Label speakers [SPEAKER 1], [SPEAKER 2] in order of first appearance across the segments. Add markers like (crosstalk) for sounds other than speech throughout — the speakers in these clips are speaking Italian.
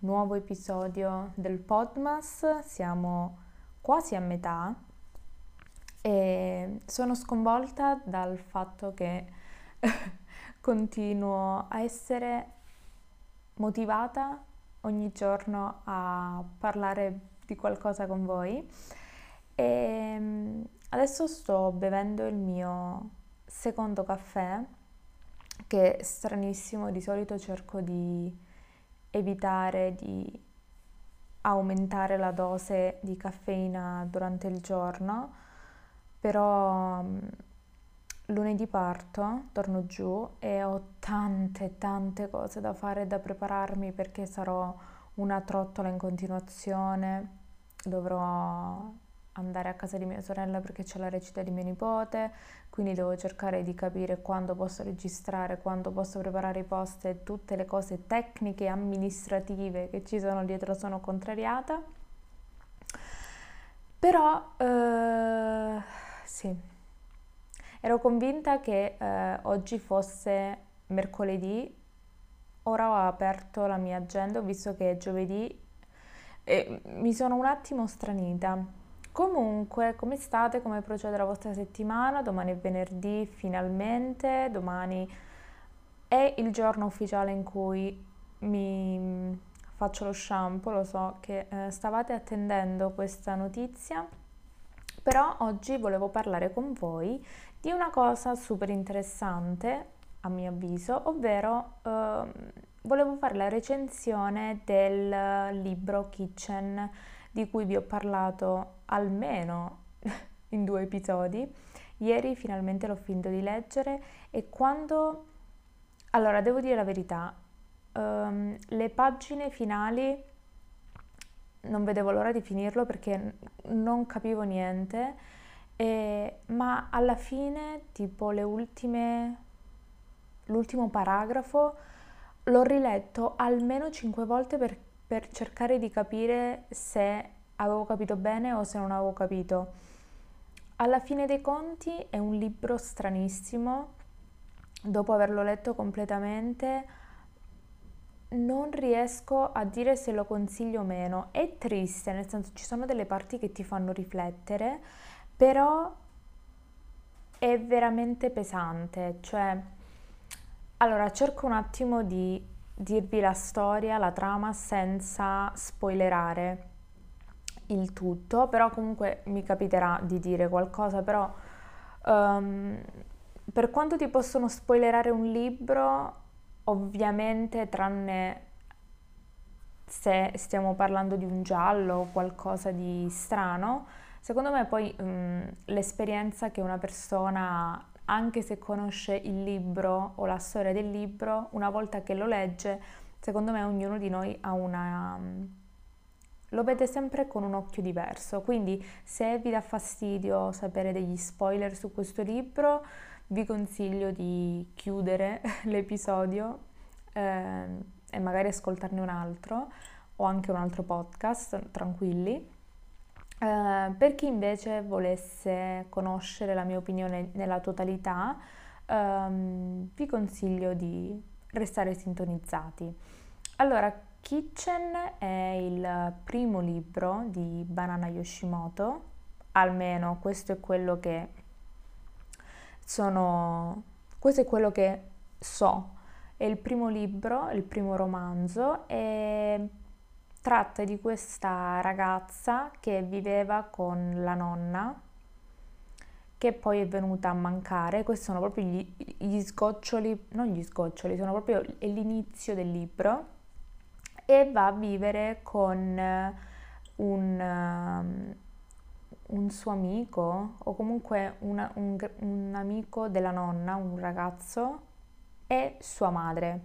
[SPEAKER 1] nuovo episodio del Podmas, siamo quasi a metà e sono sconvolta dal fatto che (laughs) continuo a essere motivata ogni giorno a parlare di qualcosa con voi. E mm, adesso sto bevendo il mio secondo caffè che stranissimo, di solito cerco di evitare di aumentare la dose di caffeina durante il giorno, però mm, lunedì parto, torno giù e ho tante tante cose da fare e da prepararmi perché sarò una trottola in continuazione, dovrò andare a casa di mia sorella perché c'è la recita di mio nipote, quindi devo cercare di capire quando posso registrare, quando posso preparare i post e tutte le cose tecniche e amministrative che ci sono dietro sono contrariata. Però eh, sì, ero convinta che eh, oggi fosse mercoledì, ora ho aperto la mia agenda, ho visto che è giovedì e mi sono un attimo stranita Comunque, come state? Come procede la vostra settimana? Domani è venerdì finalmente, domani è il giorno ufficiale in cui mi faccio lo shampoo, lo so che eh, stavate attendendo questa notizia, però oggi volevo parlare con voi di una cosa super interessante, a mio avviso, ovvero eh, volevo fare la recensione del libro Kitchen di cui vi ho parlato almeno (laughs) in due episodi. Ieri finalmente l'ho finito di leggere e quando... Allora, devo dire la verità, um, le pagine finali non vedevo l'ora di finirlo perché non capivo niente, e, ma alla fine, tipo le ultime, l'ultimo paragrafo, l'ho riletto almeno cinque volte per, per cercare di capire se avevo capito bene o se non avevo capito. Alla fine dei conti è un libro stranissimo, dopo averlo letto completamente non riesco a dire se lo consiglio o meno. È triste, nel senso ci sono delle parti che ti fanno riflettere, però è veramente pesante, cioè allora cerco un attimo di dirvi la storia, la trama senza spoilerare il tutto, però comunque mi capiterà di dire qualcosa, però um, per quanto ti possono spoilerare un libro, ovviamente tranne se stiamo parlando di un giallo o qualcosa di strano, secondo me poi um, l'esperienza che una persona anche se conosce il libro o la storia del libro, una volta che lo legge, secondo me ognuno di noi ha una... Um, lo vede sempre con un occhio diverso. Quindi se vi dà fastidio sapere degli spoiler su questo libro, vi consiglio di chiudere (laughs) l'episodio eh, e magari ascoltarne un altro o anche un altro podcast, tranquilli. Uh, per chi invece volesse conoscere la mia opinione nella totalità, um, vi consiglio di restare sintonizzati. Allora, Kitchen è il primo libro di Banana Yoshimoto, almeno questo è quello che sono, questo è quello che so. È il primo libro, il primo romanzo e tratta di questa ragazza che viveva con la nonna che poi è venuta a mancare. Questi sono proprio gli, gli sgoccioli, non gli sgoccioli, sono proprio l'inizio del libro e va a vivere con un, un suo amico o comunque una, un, un amico della nonna, un ragazzo e sua madre.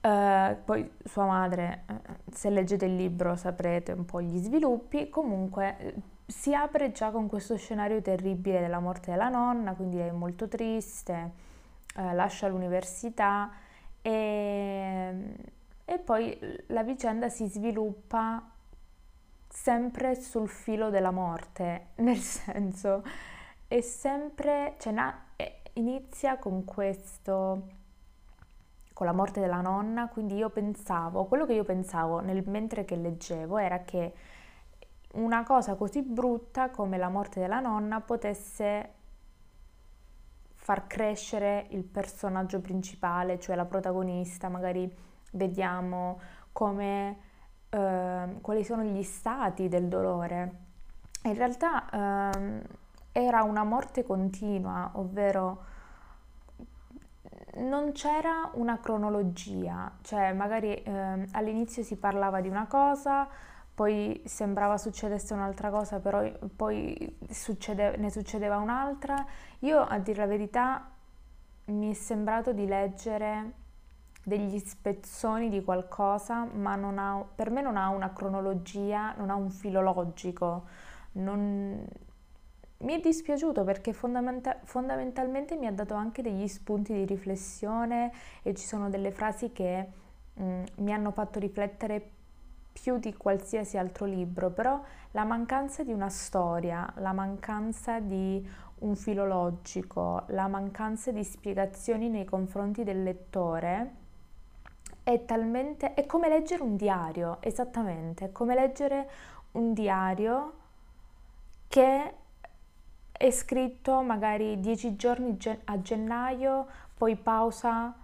[SPEAKER 1] Uh, poi sua madre, uh, se leggete il libro saprete un po' gli sviluppi, comunque si apre già con questo scenario terribile della morte della nonna, quindi è molto triste, eh, lascia l'università e, e poi la vicenda si sviluppa sempre sul filo della morte, (laughs) nel senso è sempre, cioè na, inizia con questo, con la morte della nonna, quindi io pensavo, quello che io pensavo nel, mentre che leggevo era che una cosa così brutta come la morte della nonna potesse far crescere il personaggio principale, cioè la protagonista, magari vediamo come, eh, quali sono gli stati del dolore. In realtà eh, era una morte continua, ovvero non c'era una cronologia, cioè magari eh, all'inizio si parlava di una cosa, poi sembrava succedesse un'altra cosa, però poi succede, ne succedeva un'altra. Io, a dire la verità, mi è sembrato di leggere degli spezzoni di qualcosa, ma ha, per me non ha una cronologia, non ha un filologico. Non... Mi è dispiaciuto perché fondamenta- fondamentalmente mi ha dato anche degli spunti di riflessione e ci sono delle frasi che mh, mm, mi hanno fatto riflettere più di qualsiasi altro libro, però la mancanza di una storia, la mancanza di un filologico, la mancanza di spiegazioni nei confronti del lettore è talmente... è come leggere un diario, esattamente, è come leggere un diario che è scritto magari dieci giorni a gennaio, poi pausa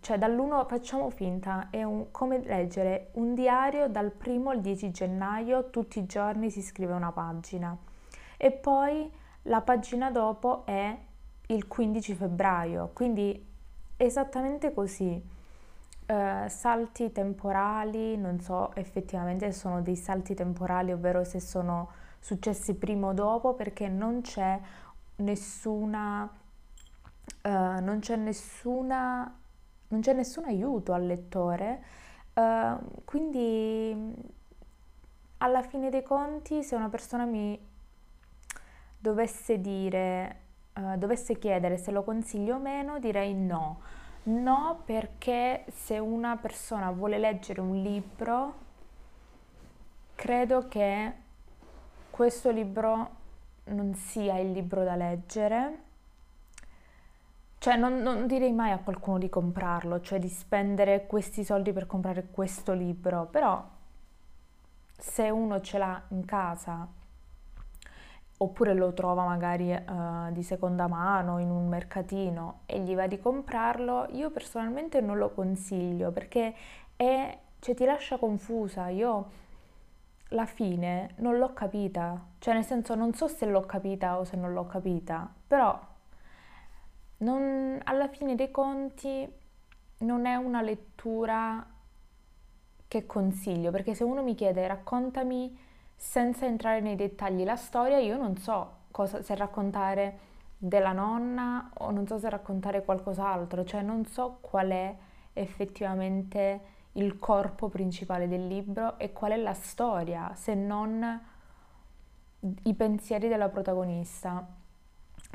[SPEAKER 1] cioè dall'1 facciamo finta, è un, come leggere un diario dal 1 al 10 gennaio, tutti i giorni si scrive una pagina e poi la pagina dopo è il 15 febbraio, quindi esattamente così. Uh, salti temporali, non so effettivamente se sono dei salti temporali, ovvero se sono successi prima o dopo, perché non c'è nessuna, uh, non c'è nessuna non c'è nessun aiuto al lettore, uh, quindi alla fine dei conti se una persona mi dovesse dire, dovesse chiedere se lo consiglio o meno, direi no. No perché se una persona vuole leggere un libro, credo che questo libro non sia il libro da leggere. Cioè non, non, direi mai a qualcuno di comprarlo, cioè di spendere questi soldi per comprare questo libro, però se uno ce l'ha in casa oppure lo trova magari uh, di seconda mano in un mercatino e gli va di comprarlo, io personalmente non lo consiglio perché è, cioè, ti lascia confusa. Io la fine non l'ho capita, cioè nel senso non so se l'ho capita o se non l'ho capita, però non, alla fine dei conti non è una lettura che consiglio, perché se uno mi chiede raccontami senza entrare nei dettagli la storia, io non so cosa, se raccontare della nonna o non so se raccontare qualcos'altro, cioè non so qual è effettivamente il corpo principale del libro e qual è la storia, se non i pensieri della protagonista.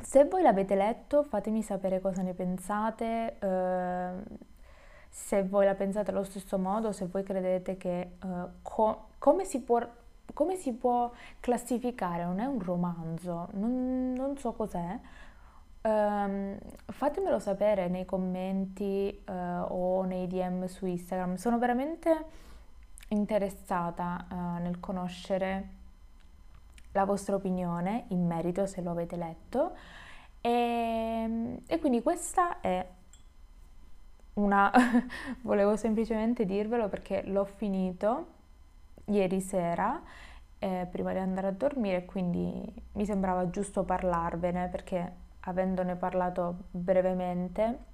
[SPEAKER 1] Se voi l'avete letto, fatemi sapere cosa ne pensate, eh, se voi la pensate allo stesso modo, se voi credete che eh, co- come, si può, come, si può, classificare, non è un romanzo, non, non so cos'è. Um, fatemelo sapere nei commenti uh, o nei DM su Instagram. Sono veramente interessata uh, nel conoscere la vostra opinione in merito se lo avete letto e, e quindi questa è una (laughs) volevo semplicemente dirvelo perché l'ho finito ieri sera eh, prima di andare a dormire, quindi mi sembrava giusto parlarvene perché avendone parlato brevemente.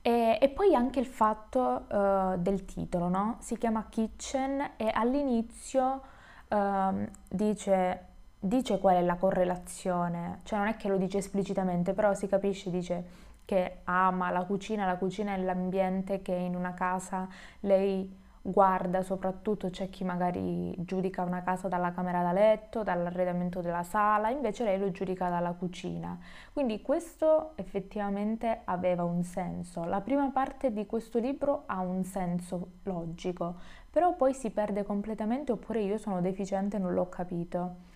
[SPEAKER 1] E, e poi anche il fatto uh, del titolo, no? Si chiama Kitchen e all'inizio uh, dice, dice qual è la correlazione, cioè non è che lo dice esplicitamente, però si capisce, dice che ama la cucina, la cucina è l'ambiente che in una casa lei guarda soprattutto c'è chi magari giudica una casa dalla camera da letto, dall'arredamento della sala, invece lei lo giudica dalla cucina. Quindi questo effettivamente aveva un senso. La prima parte di questo libro ha un senso logico, però poi si perde completamente oppure io sono deficiente e non l'ho capito.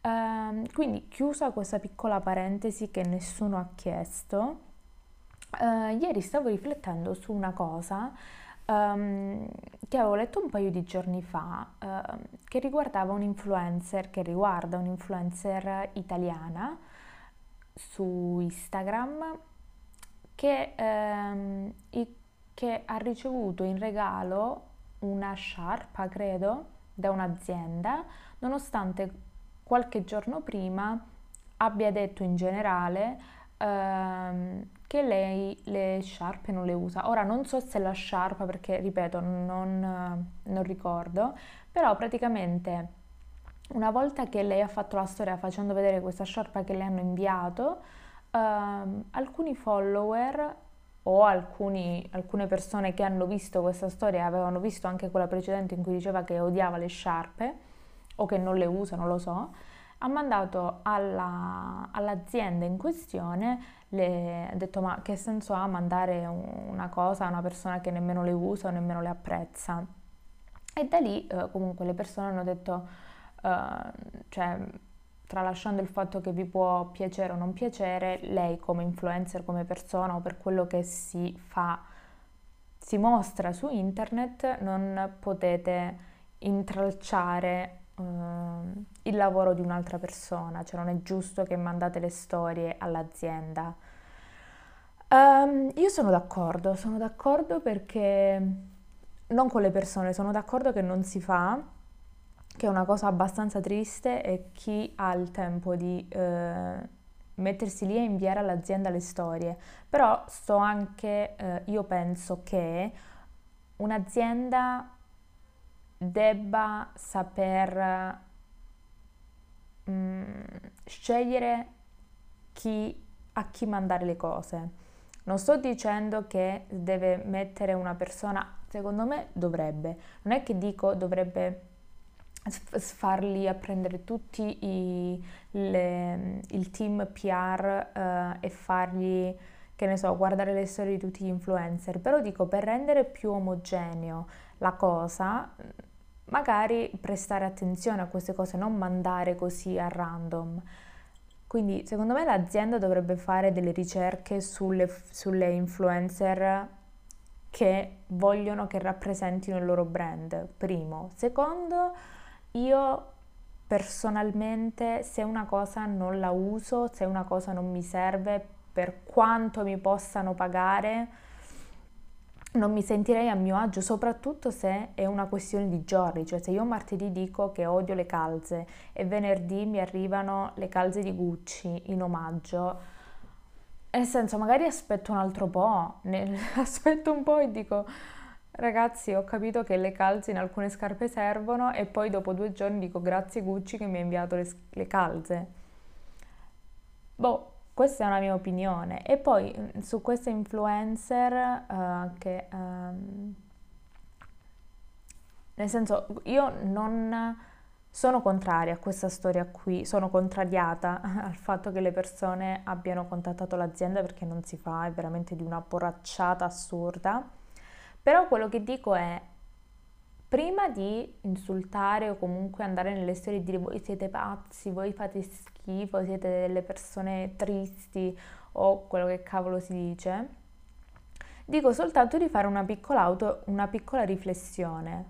[SPEAKER 1] Uh, quindi chiusa questa piccola parentesi che nessuno ha chiesto, uh, ieri stavo riflettendo su una cosa um, che avevo letto un paio di giorni fa, uh, che riguardava un influencer, che riguarda un'influencer italiana su Instagram che, um, i, che ha ricevuto in regalo una sciarpa, credo, da un'azienda, nonostante qualche giorno prima abbia detto in generale ehm, che lei le sciarpe non le usa. Ora non so se la sciarpa, perché ripeto, non, non ricordo, però praticamente una volta che lei ha fatto la storia facendo vedere questa sciarpa che le hanno inviato, ehm, alcuni follower o alcuni, alcune persone che hanno visto questa storia avevano visto anche quella precedente in cui diceva che odiava le sciarpe o che non le usa, non lo so, ha mandato alla, all'azienda in questione, le, ha detto ma che senso ha mandare una cosa a una persona che nemmeno le usa o nemmeno le apprezza? E da lì eh, comunque le persone hanno detto, eh, cioè tralasciando il fatto che vi può piacere o non piacere, lei come influencer, come persona o per quello che si fa, si mostra su internet, non potete intralciare uh, il lavoro di un'altra persona, cioè non è giusto che mandate le storie all'azienda. Um, io sono d'accordo, sono d'accordo perché non con le persone, sono d'accordo che non si fa, che è una cosa abbastanza triste e chi ha il tempo di eh, mettersi lì e inviare all'azienda le storie. Però sto anche, eh, io penso che un'azienda debba saper mm, scegliere chi, a chi mandare le cose. Non sto dicendo che deve mettere una persona, secondo me dovrebbe, non è che dico dovrebbe farli a prendere tutti i, le, il team PR eh, e fargli, che ne so, guardare le storie di tutti gli influencer, però dico per rendere più omogeneo la cosa, magari prestare attenzione a queste cose, non mandare così a random. Quindi secondo me l'azienda dovrebbe fare delle ricerche sulle, sulle influencer che vogliono che rappresentino il loro brand, primo. Secondo, io personalmente se una cosa non la uso, se una cosa non mi serve, per quanto mi possano pagare, non mi sentirei a mio agio, soprattutto se è una questione di giorni, cioè se io martedì dico che odio le calze e venerdì mi arrivano le calze di Gucci in omaggio, nel senso magari aspetto un altro po', (laughs) aspetto un po' e dico ragazzi ho capito che le calze in alcune scarpe servono e poi dopo due giorni dico grazie Gucci che mi ha inviato le, le calze. Boh, questa è una mia opinione. E poi mm, su queste influencer uh, che... Um, nel senso, io non sono contraria a questa storia qui, sono contrariata (laughs) al fatto che le persone abbiano contattato l'azienda perché non si fa, è veramente di una poracciata assurda. Però quello che dico è, prima di insultare o comunque andare nelle storie e dire voi siete pazzi, voi fate schifo, siete delle persone tristi o quello che cavolo si dice, dico soltanto di fare una piccola, auto, una piccola riflessione,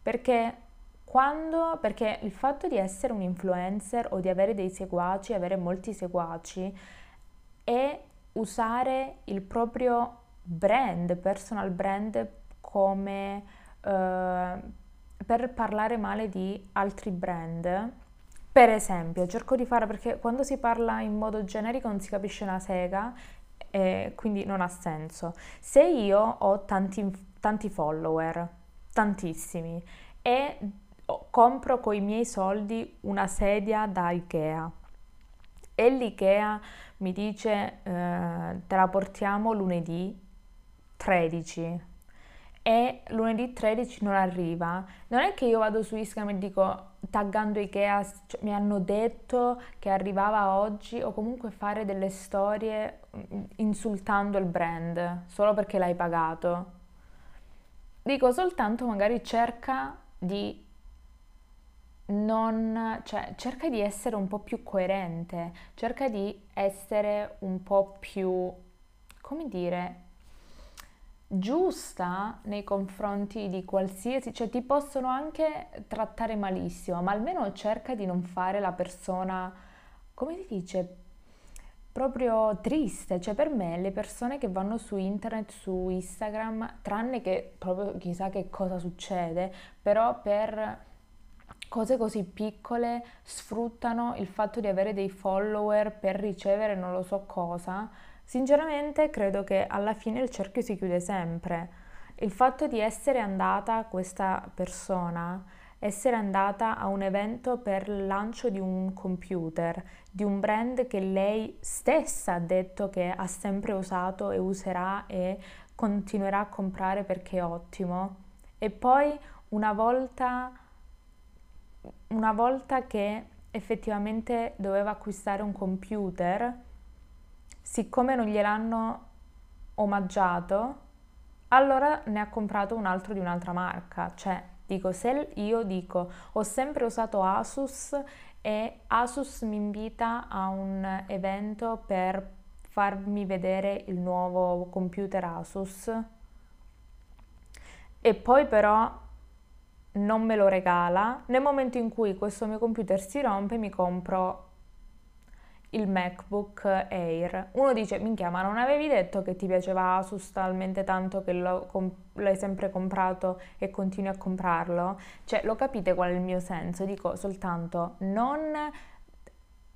[SPEAKER 1] perché quando, perché il fatto di essere un influencer o di avere dei seguaci, avere molti seguaci, è usare il proprio brand, personal brand come per parlare male di altri brand. Per esempio, cerco di fare perché quando si parla in modo generico non si capisce una sega e quindi non ha senso. Se io ho tanti, tanti follower, tantissimi, e compro con i miei soldi una sedia da Ikea e l'Ikea mi dice eh, te la portiamo lunedì 13 e lunedì 13 non arriva, non è che io vado su Instagram e dico taggando Ikea, cioè, mi hanno detto che arrivava oggi o comunque fare delle storie mm, insultando il brand solo perché l'hai pagato. Dico soltanto magari cerca di non, cioè, cerca di essere un po' più coerente, cerca di essere un po' più, come dire, giusta nei confronti di qualsiasi, cioè ti possono anche trattare malissimo, ma almeno cerca di non fare la persona, come si dice, proprio triste, cioè per me le persone che vanno su internet, su Instagram, tranne che proprio chissà che cosa succede, però per cose così piccole sfruttano il fatto di avere dei follower per ricevere non lo so cosa, sinceramente credo che alla fine il cerchio si chiude sempre. Il fatto di essere andata questa persona, essere andata a un evento per il lancio di un computer, di un brand che lei stessa ha detto che ha sempre usato e userà e continuerà a comprare perché è ottimo. E poi una volta una volta che effettivamente doveva acquistare un computer, siccome non gliel'hanno omaggiato, allora ne ha comprato un altro di un'altra marca. Cioè, dico, se io dico ho sempre usato Asus e Asus mi invita a un evento per farmi vedere il nuovo computer Asus e poi però non me lo regala, nel momento in cui questo mio computer si rompe mi compro il MacBook Air. Uno dice, minchia, ma non avevi detto che ti piaceva Asus talmente tanto che lo, com- l'hai sempre comprato e continui a comprarlo? Cioè, lo capite qual è il mio senso? Dico soltanto, non,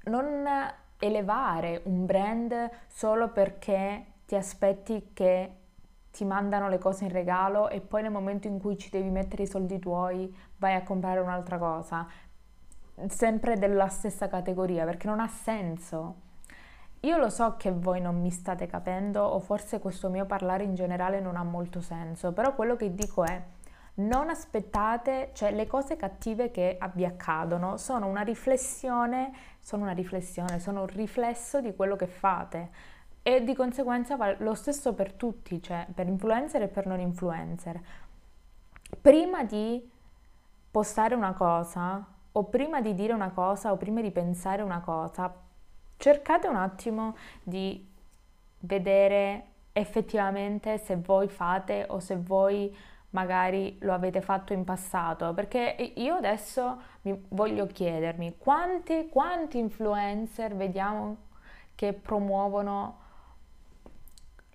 [SPEAKER 1] non elevare un brand solo perché ti aspetti che ti mandano le cose in regalo e poi nel momento in cui ci devi mettere i soldi tuoi vai a comprare un'altra cosa, sempre della stessa categoria, perché non ha senso. Io lo so che voi non mi state capendo o forse questo mio parlare in generale non ha molto senso, però quello che dico è non aspettate, cioè le cose cattive che vi accadono sono una riflessione, sono una riflessione, sono un riflesso di quello che fate e di conseguenza va lo stesso per tutti, cioè per influencer e per non influencer. Prima di postare una cosa o prima di dire una cosa o prima di pensare una cosa, cercate un attimo di vedere effettivamente se voi fate o se voi magari lo avete fatto in passato, perché io adesso voglio chiedermi quanti, quanti influencer vediamo che promuovono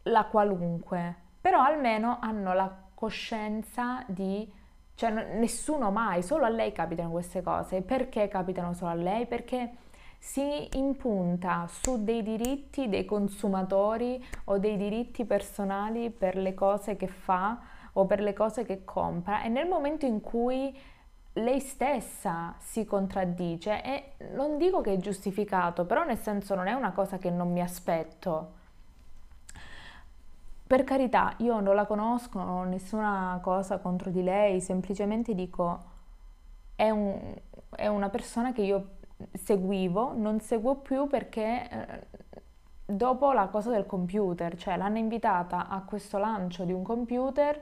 [SPEAKER 1] la qualunque, però almeno hanno la coscienza di cioè nessuno mai, solo a lei capitano queste cose. Perché capitano solo a lei? Perché si impunta su dei diritti dei consumatori o dei diritti personali per le cose che fa o per le cose che compra e nel momento in cui lei stessa si contraddice e non dico che è giustificato, però nel senso non è una cosa che non mi aspetto. Per carità, io non la conosco, non ho nessuna cosa contro di lei, semplicemente dico è, un, è una persona che io seguivo, non seguo più perché eh, dopo la cosa del computer, cioè l'hanno invitata a questo lancio di un computer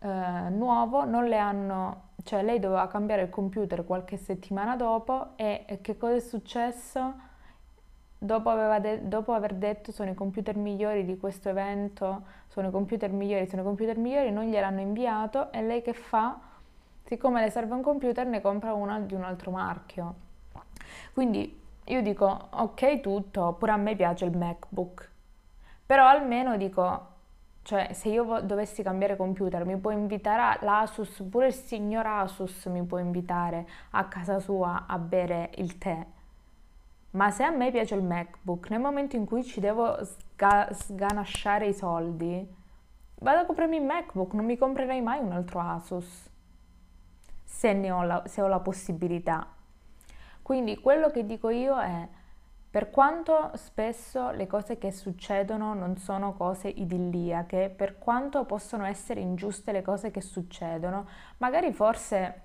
[SPEAKER 1] eh, nuovo, non le hanno, cioè lei doveva cambiare il computer qualche settimana dopo e, e che cosa è successo? Dopo, de- dopo, aver detto sono i computer migliori di questo evento, sono i computer migliori, sono i computer migliori, non gliel'hanno inviato e lei che fa? Siccome le serve un computer ne compra uno di un altro marchio. Quindi io dico ok tutto, pure a me piace il MacBook, però almeno dico cioè se io vo- dovessi cambiare computer mi può invitare l'Asus, pure il signor Asus mi può invitare a casa sua a bere il tè. Ma se a me piace il MacBook, nel momento in cui ci devo sga- sganasciare i soldi, vado a comprarmi il MacBook, non mi comprerei mai un altro Asus, se, ho la, se ho la possibilità. Quindi quello che dico io è per quanto spesso le cose che succedono non sono cose idilliache, per quanto possono essere ingiuste le cose che succedono, magari forse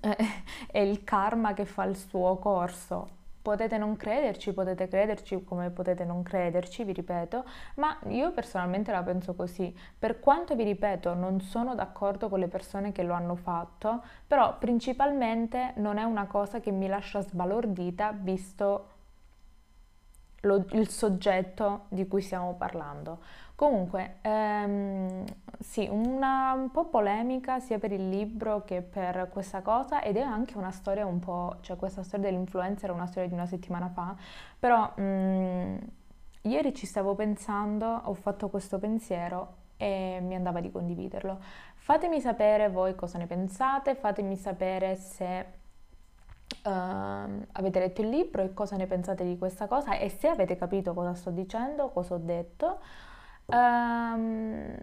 [SPEAKER 1] eh, (laughs) è il karma che fa il suo corso. Potete non crederci, potete crederci come potete non crederci, vi ripeto, ma io personalmente la penso così. Per quanto vi ripeto, non sono d'accordo con le persone che lo hanno fatto, però principalmente non è una cosa che mi lascia sbalordita visto lo, il soggetto di cui stiamo parlando. Comunque, ehm, sì, una un po' polemica sia per il libro che per questa cosa ed è anche una storia un po', cioè questa storia dell'influencer è una storia di una settimana fa, però mh, mm, ieri ci stavo pensando, ho fatto questo pensiero e mi andava di condividerlo. Fatemi sapere voi cosa ne pensate, fatemi sapere se Uh, avete letto il libro e cosa ne pensate di questa cosa e se avete capito cosa sto dicendo, cosa ho detto. Um,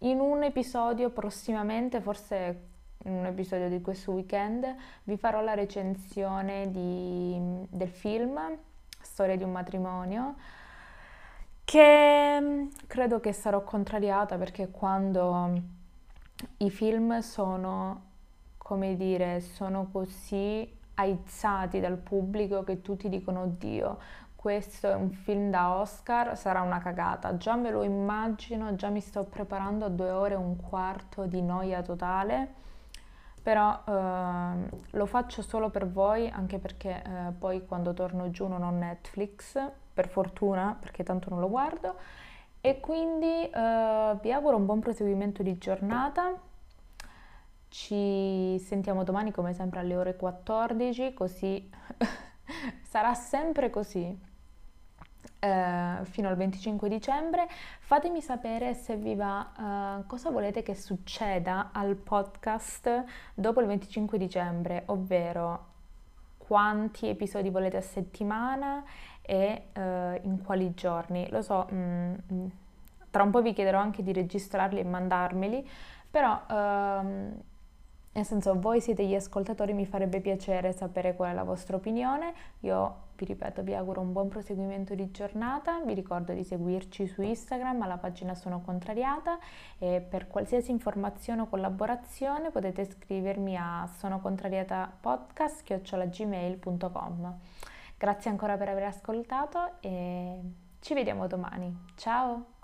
[SPEAKER 1] in un episodio prossimamente, forse in un episodio di questo weekend, vi farò la recensione di, del film Storia di un matrimonio che credo che sarò contrariata perché quando i film sono come dire, sono così aizzati dal pubblico che tutti dicono oddio, questo è un film da Oscar, sarà una cagata. Già me lo immagino, già mi sto preparando a due ore e un quarto di noia totale, però eh, lo faccio solo per voi, anche perché eh, poi quando torno giù non ho Netflix, per fortuna, perché tanto non lo guardo. E quindi eh, vi auguro un buon proseguimento di giornata ci sentiamo domani come sempre alle ore 14, così (laughs) sarà sempre così. Eh, fino al 25 dicembre fatemi sapere se vi va eh, cosa volete che succeda al podcast dopo il 25 dicembre ovvero quanti episodi volete a settimana e eh, in quali giorni lo so mh, mm, mm, tra un po' vi chiederò anche di registrarli e mandarmeli però ehm, nel senso, voi siete gli ascoltatori, mi farebbe piacere sapere qual è la vostra opinione. Io, vi ripeto, vi auguro un buon proseguimento di giornata. Vi ricordo di seguirci su Instagram alla pagina Sono Contrariata e per qualsiasi informazione o collaborazione potete scrivermi a sonocontrariatapodcast.gmail.com Grazie ancora per aver ascoltato e ci vediamo domani. Ciao!